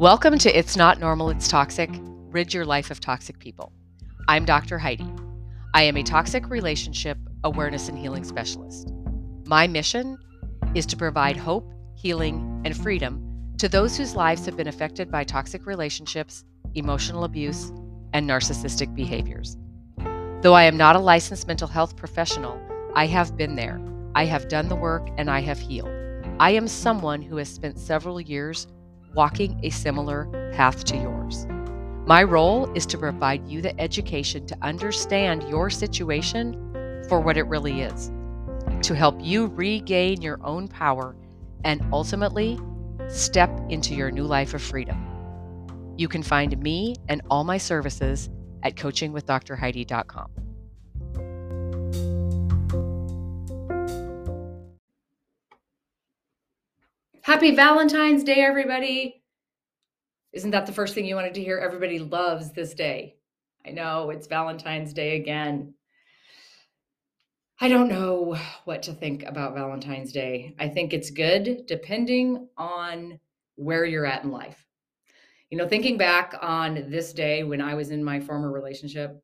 Welcome to It's Not Normal, It's Toxic Rid Your Life of Toxic People. I'm Dr. Heidi. I am a toxic relationship awareness and healing specialist. My mission is to provide hope, healing, and freedom to those whose lives have been affected by toxic relationships, emotional abuse, and narcissistic behaviors. Though I am not a licensed mental health professional, I have been there. I have done the work and I have healed. I am someone who has spent several years walking a similar path to yours. My role is to provide you the education to understand your situation for what it really is, to help you regain your own power and ultimately step into your new life of freedom. You can find me and all my services at coachingwithdrheidi.com. Happy Valentine's Day, everybody. Isn't that the first thing you wanted to hear? Everybody loves this day. I know it's Valentine's Day again. I don't know what to think about Valentine's Day. I think it's good depending on where you're at in life. You know, thinking back on this day when I was in my former relationship,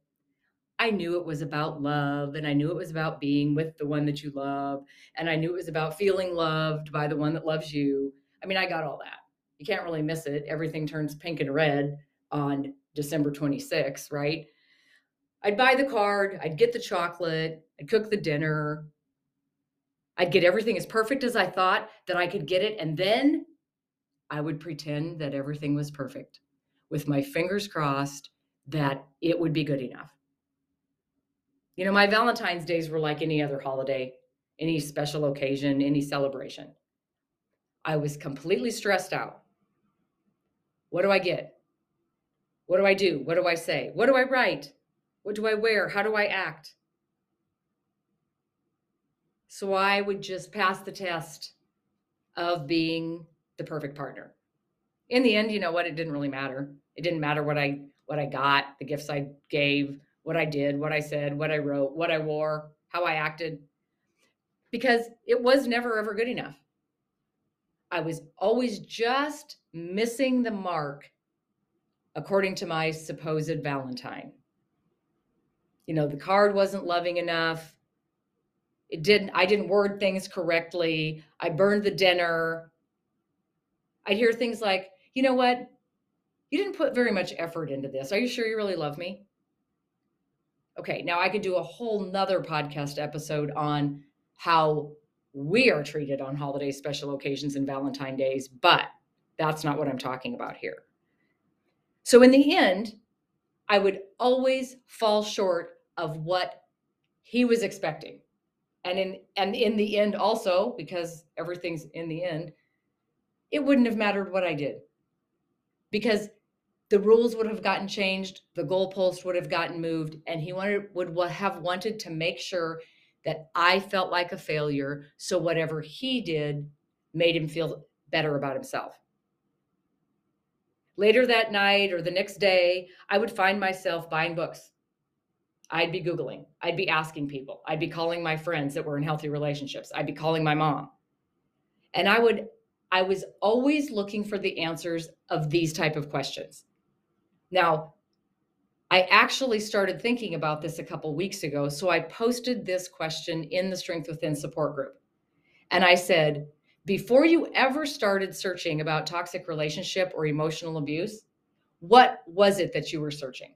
I knew it was about love and I knew it was about being with the one that you love and I knew it was about feeling loved by the one that loves you. I mean, I got all that. You can't really miss it. Everything turns pink and red on December 26th, right? I'd buy the card, I'd get the chocolate, I'd cook the dinner. I'd get everything as perfect as I thought that I could get it and then I would pretend that everything was perfect with my fingers crossed that it would be good enough. You know, my Valentine's days were like any other holiday, any special occasion, any celebration. I was completely stressed out. What do I get? What do I do? What do I say? What do I write? What do I wear? How do I act? So I would just pass the test of being the perfect partner. In the end, you know what? It didn't really matter. It didn't matter what I what I got, the gifts I gave, what I did, what I said, what I wrote, what I wore, how I acted, because it was never ever good enough. I was always just missing the mark according to my supposed Valentine. You know, the card wasn't loving enough. It didn't, I didn't word things correctly. I burned the dinner. I'd hear things like, you know what? You didn't put very much effort into this. Are you sure you really love me? Okay, now I could do a whole nother podcast episode on how we are treated on holidays, special occasions, and Valentine days, but that's not what I'm talking about here. So, in the end, I would always fall short of what he was expecting. And in and in the end also because everything's in the end, it wouldn't have mattered what I did. Because the rules would have gotten changed, the goalpost would have gotten moved, and he wanted would have wanted to make sure that I felt like a failure. So whatever he did made him feel better about himself. Later that night or the next day, I would find myself buying books. I'd be Googling. I'd be asking people. I'd be calling my friends that were in healthy relationships. I'd be calling my mom. And I would, I was always looking for the answers of these type of questions. Now, I actually started thinking about this a couple weeks ago. So I posted this question in the Strength Within support group. And I said, before you ever started searching about toxic relationship or emotional abuse, what was it that you were searching?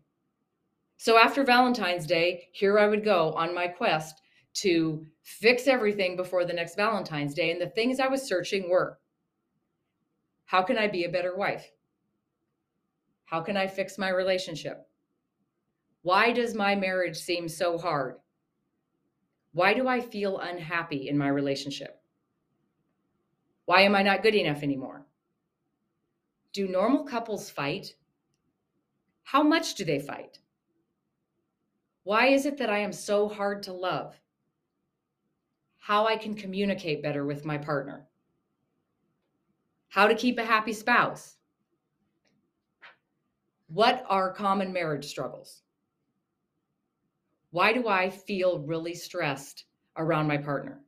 So after Valentine's Day, here I would go on my quest to fix everything before the next Valentine's Day. And the things I was searching were how can I be a better wife? How can I fix my relationship? Why does my marriage seem so hard? Why do I feel unhappy in my relationship? Why am I not good enough anymore? Do normal couples fight? How much do they fight? Why is it that I am so hard to love? How I can communicate better with my partner? How to keep a happy spouse? What are common marriage struggles? Why do I feel really stressed around my partner?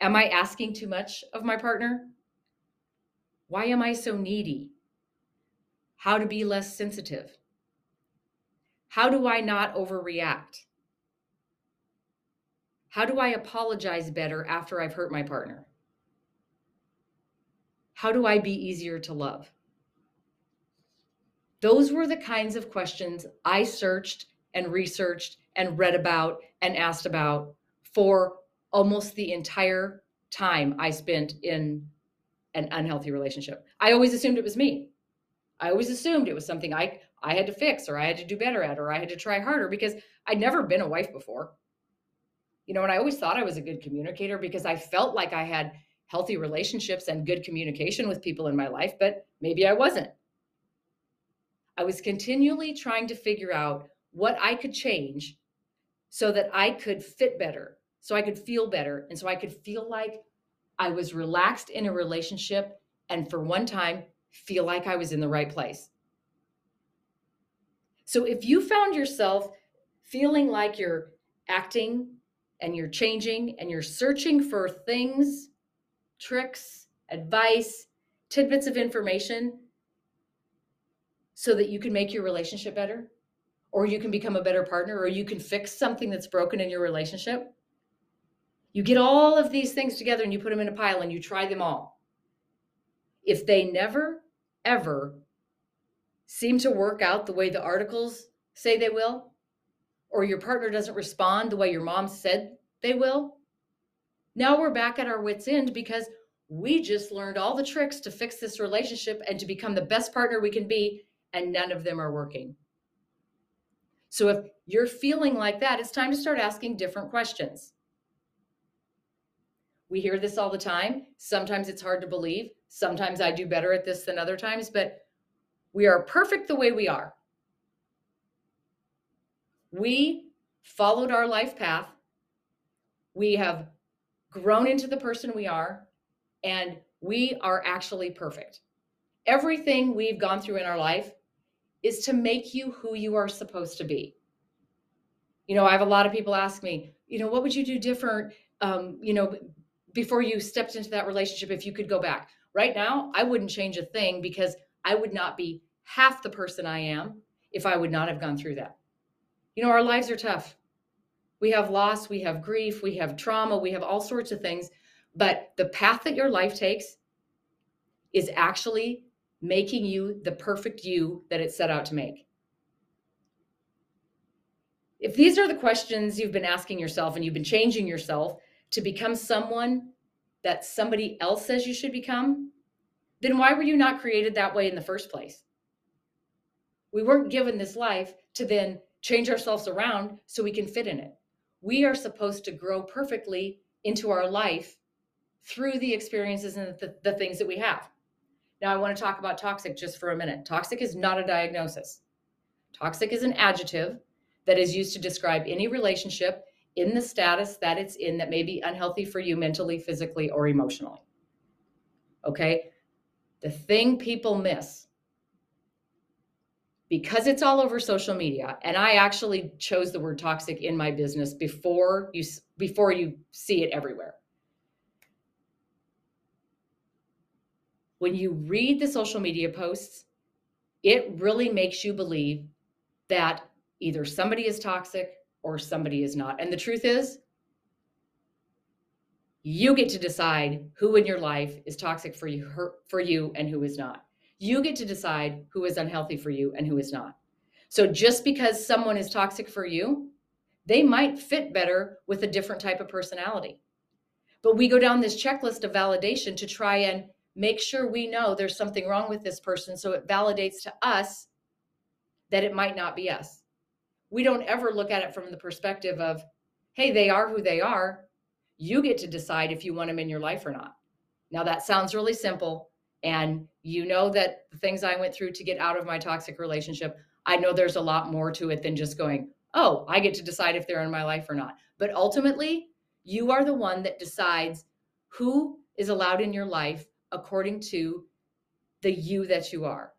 Am I asking too much of my partner? Why am I so needy? How to be less sensitive? How do I not overreact? How do I apologize better after I've hurt my partner? How do I be easier to love? Those were the kinds of questions I searched and researched and read about and asked about for almost the entire time I spent in an unhealthy relationship. I always assumed it was me. I always assumed it was something I I had to fix or I had to do better at or I had to try harder because I'd never been a wife before you know, and I always thought I was a good communicator because I felt like I had healthy relationships and good communication with people in my life, but maybe I wasn't. I was continually trying to figure out what I could change so that I could fit better, so I could feel better, and so I could feel like I was relaxed in a relationship and for one time feel like I was in the right place. So if you found yourself feeling like you're acting and you're changing and you're searching for things, tricks, advice, tidbits of information so that you can make your relationship better or you can become a better partner or you can fix something that's broken in your relationship. You get all of these things together and you put them in a pile and you try them all. If they never, ever seem to work out the way the articles say they will, or your partner doesn't respond the way your mom said they will, now we're back at our wits' end because we just learned all the tricks to fix this relationship and to become the best partner we can be, and none of them are working. So if you're feeling like that, it's time to start asking different questions. We hear this all the time. Sometimes it's hard to believe. Sometimes I do better at this than other times, but we are perfect the way we are. We followed our life path. We have grown into the person we are, and we are actually perfect. Everything we've gone through in our life is to make you who you are supposed to be. You know, I have a lot of people ask me, you know, what would you do different, um, you know, before you stepped into that relationship if you could go back? Right now, I wouldn't change a thing because I would not be half the person I am if I would not have gone through that. You know, our lives are tough. We have loss, we have grief, we have trauma, we have all sorts of things. But the path that your life takes is actually making you the perfect you that it set out to make. If these are the questions you've been asking yourself and you've been changing yourself to become someone that somebody else says you should become, then why were you not created that way in the first place? We weren't given this life to then change ourselves around so we can fit in it. We are supposed to grow perfectly into our life through the experiences and the, the things that we have. Now, I want to talk about toxic just for a minute. Toxic is not a diagnosis. Toxic is an adjective that is used to describe any relationship in the status that it's in that may be unhealthy for you mentally, physically, or emotionally. Okay? The thing people miss because it's all over social media and i actually chose the word toxic in my business before you before you see it everywhere when you read the social media posts it really makes you believe that either somebody is toxic or somebody is not and the truth is you get to decide who in your life is toxic for you for you and who is not you get to decide who is unhealthy for you and who is not. So just because someone is toxic for you, they might fit better with a different type of personality. But we go down this checklist of validation to try and make sure we know there's something wrong with this person. So it validates to us that it might not be us. We don't ever look at it from the perspective of, hey, they are who they are. You get to decide if you want them in your life or not. Now, that sounds really simple, and you know that the things I went through to get out of my toxic relationship, I know there's a lot more to it than just going, oh, I get to decide if they're in my life or not. But ultimately, you are the one that decides who is allowed in your life according to the you that you are.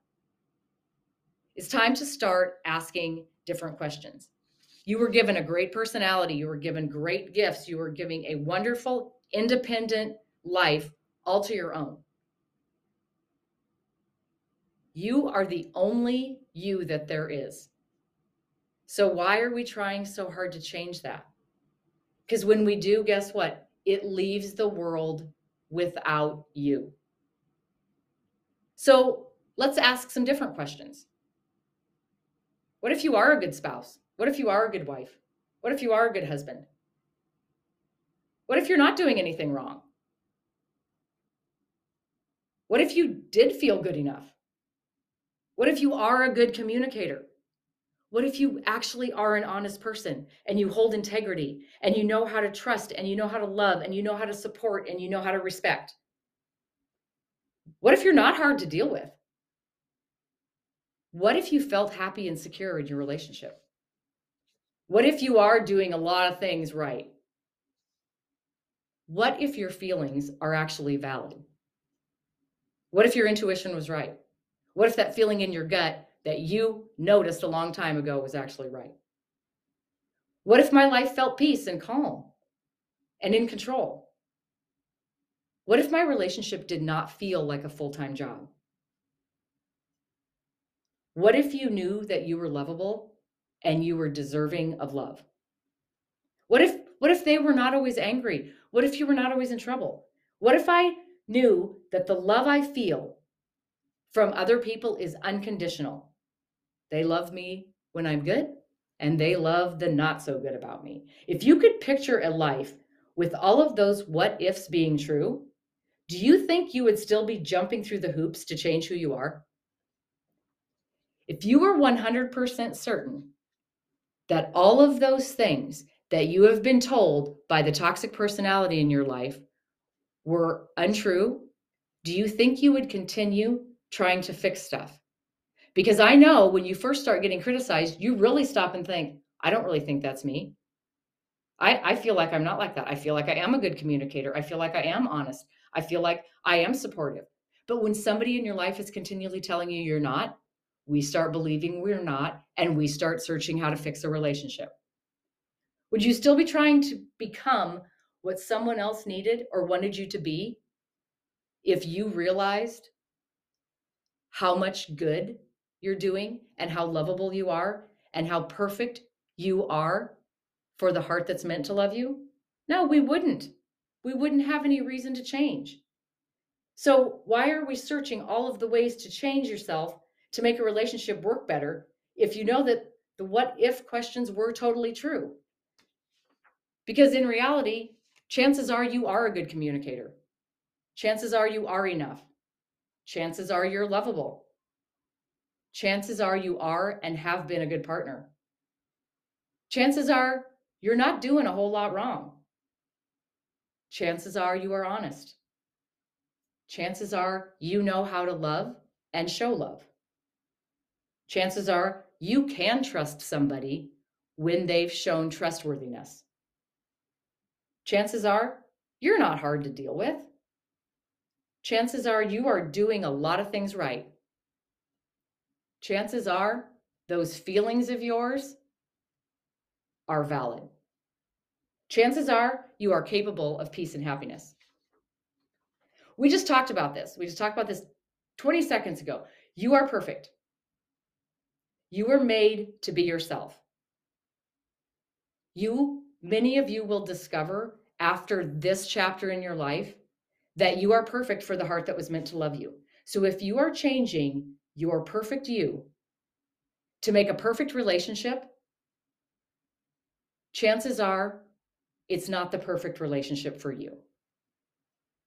It's time to start asking different questions. You were given a great personality, you were given great gifts, you were giving a wonderful, independent life all to your own. You are the only you that there is. So, why are we trying so hard to change that? Because when we do, guess what? It leaves the world without you. So, let's ask some different questions. What if you are a good spouse? What if you are a good wife? What if you are a good husband? What if you're not doing anything wrong? What if you did feel good enough? What if you are a good communicator? What if you actually are an honest person and you hold integrity and you know how to trust and you know how to love and you know how to support and you know how to respect? What if you're not hard to deal with? What if you felt happy and secure in your relationship? What if you are doing a lot of things right? What if your feelings are actually valid? What if your intuition was right? What if that feeling in your gut that you noticed a long time ago was actually right? What if my life felt peace and calm and in control? What if my relationship did not feel like a full time job? What if you knew that you were lovable and you were deserving of love? What if what if they were not always angry? What if you were not always in trouble? What if I knew that the love I feel from other people is unconditional? They love me when I'm good and they love the not so good about me. If you could picture a life with all of those what ifs being true, do you think you would still be jumping through the hoops to change who you are? If you were 100% certain that all of those things that you have been told by the toxic personality in your life were untrue, do you think you would continue trying to fix stuff? Because I know when you first start getting criticized, you really stop and think, I don't really think that's me. I, I feel like I'm not like that. I feel like I am a good communicator. I feel like I am honest. I feel like I am supportive. But when somebody in your life is continually telling you you're not, we start believing we're not, and we start searching how to fix a relationship. Would you still be trying to become what someone else needed or wanted you to be if you realized how much good you're doing and how lovable you are and how perfect you are for the heart that's meant to love you? No, we wouldn't. We wouldn't have any reason to change. So, why are we searching all of the ways to change yourself to make a relationship work better if you know that the what if questions were totally true. Because in reality, chances are you are a good communicator. Chances are you are enough. Chances are you're lovable. Chances are you are and have been a good partner. Chances are you're not doing a whole lot wrong. Chances are you are honest. Chances are you know how to love and show love chances are you can trust somebody when they've shown trustworthiness. Chances are you're not hard to deal with. Chances are you are doing a lot of things right. Chances are those feelings of yours are valid. Chances are you are capable of peace and happiness. We just talked about this. We just talked about this 20 seconds ago. You are perfect. You were made to be yourself. You, many of you will discover after this chapter in your life that you are perfect for the heart that was meant to love you. So if you are changing your perfect you to make a perfect relationship, chances are it's not the perfect relationship for you.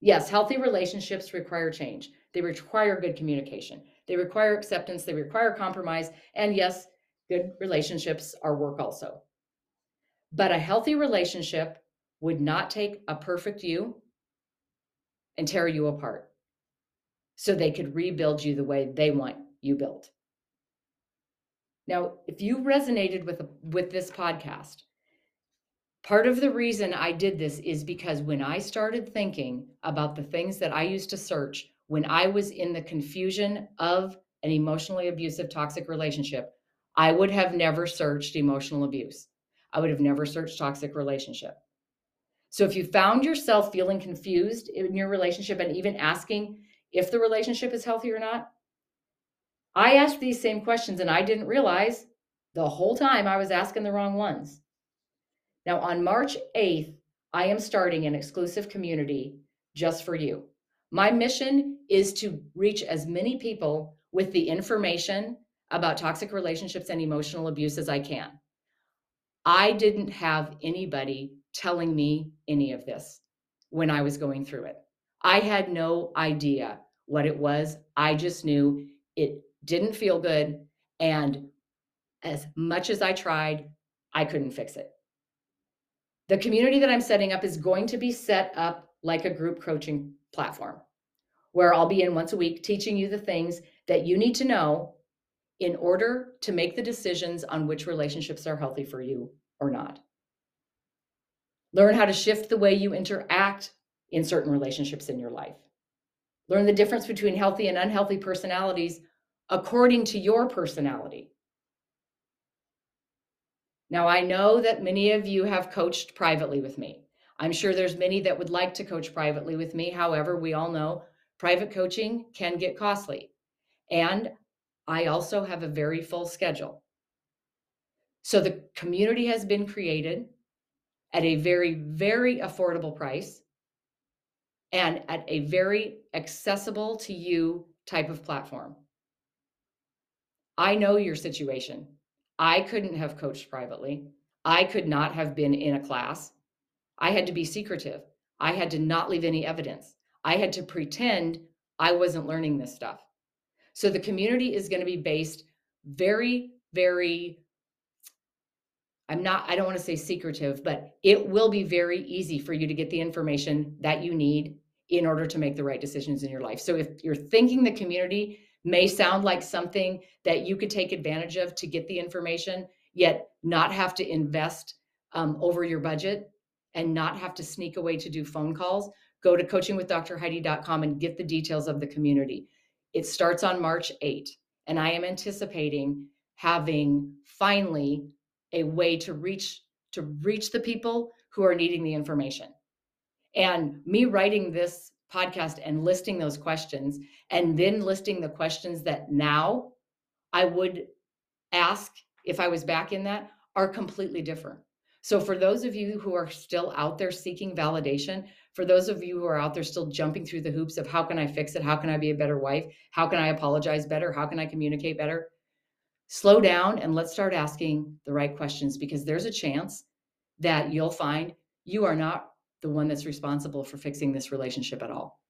Yes, healthy relationships require change. They require good communication. They require acceptance, they require compromise, and yes, good relationships are work also. But a healthy relationship would not take a perfect you and tear you apart so they could rebuild you the way they want you built. Now, if you resonated with with this podcast, part of the reason I did this is because when I started thinking about the things that I used to search when I was in the confusion of an emotionally abusive toxic relationship, I would have never searched emotional abuse. I would have never searched toxic relationship. So if you found yourself feeling confused in your relationship and even asking if the relationship is healthy or not, I asked these same questions and I didn't realize the whole time I was asking the wrong ones. Now, on March 8th, I am starting an exclusive community just for you. My mission is to reach as many people with the information about toxic relationships and emotional abuse as I can. I didn't have anybody telling me any of this when I was going through it. I had no idea what it was. I just knew it didn't feel good. And as much as I tried, I couldn't fix it. The community that I'm setting up is going to be set up like a group coaching platform where I'll be in once a week teaching you the things that you need to know in order to make the decisions on which relationships are healthy for you or not. Learn how to shift the way you interact in certain relationships in your life. Learn the difference between healthy and unhealthy personalities according to your personality. Now, I know that many of you have coached privately with me. I'm sure there's many that would like to coach privately with me. However, we all know private coaching can get costly. And I also have a very full schedule. So the community has been created at a very, very affordable price and at a very accessible to you type of platform. I know your situation. I couldn't have coached privately. I could not have been in a class. I had to be secretive. I had to not leave any evidence. I had to pretend I wasn't learning this stuff. So the community is going to be based very, very, I'm not, I don't want to say secretive, but it will be very easy for you to get the information that you need in order to make the right decisions in your life. So if you're thinking the community may sound like something that you could take advantage of to get the information, yet not have to invest um, over your budget and not have to sneak away to do phone calls, go to coachingwithdrheidi.com and get the details of the community. It starts on March 8, and I am anticipating having finally a way to reach to reach the people who are needing the information. And me writing this podcast and listing those questions and then listing the questions that now I would ask if I was back in that are completely different. So, for those of you who are still out there seeking validation, for those of you who are out there still jumping through the hoops of how can I fix it? How can I be a better wife? How can I apologize better? How can I communicate better? Slow down and let's start asking the right questions because there's a chance that you'll find you are not the one that's responsible for fixing this relationship at all.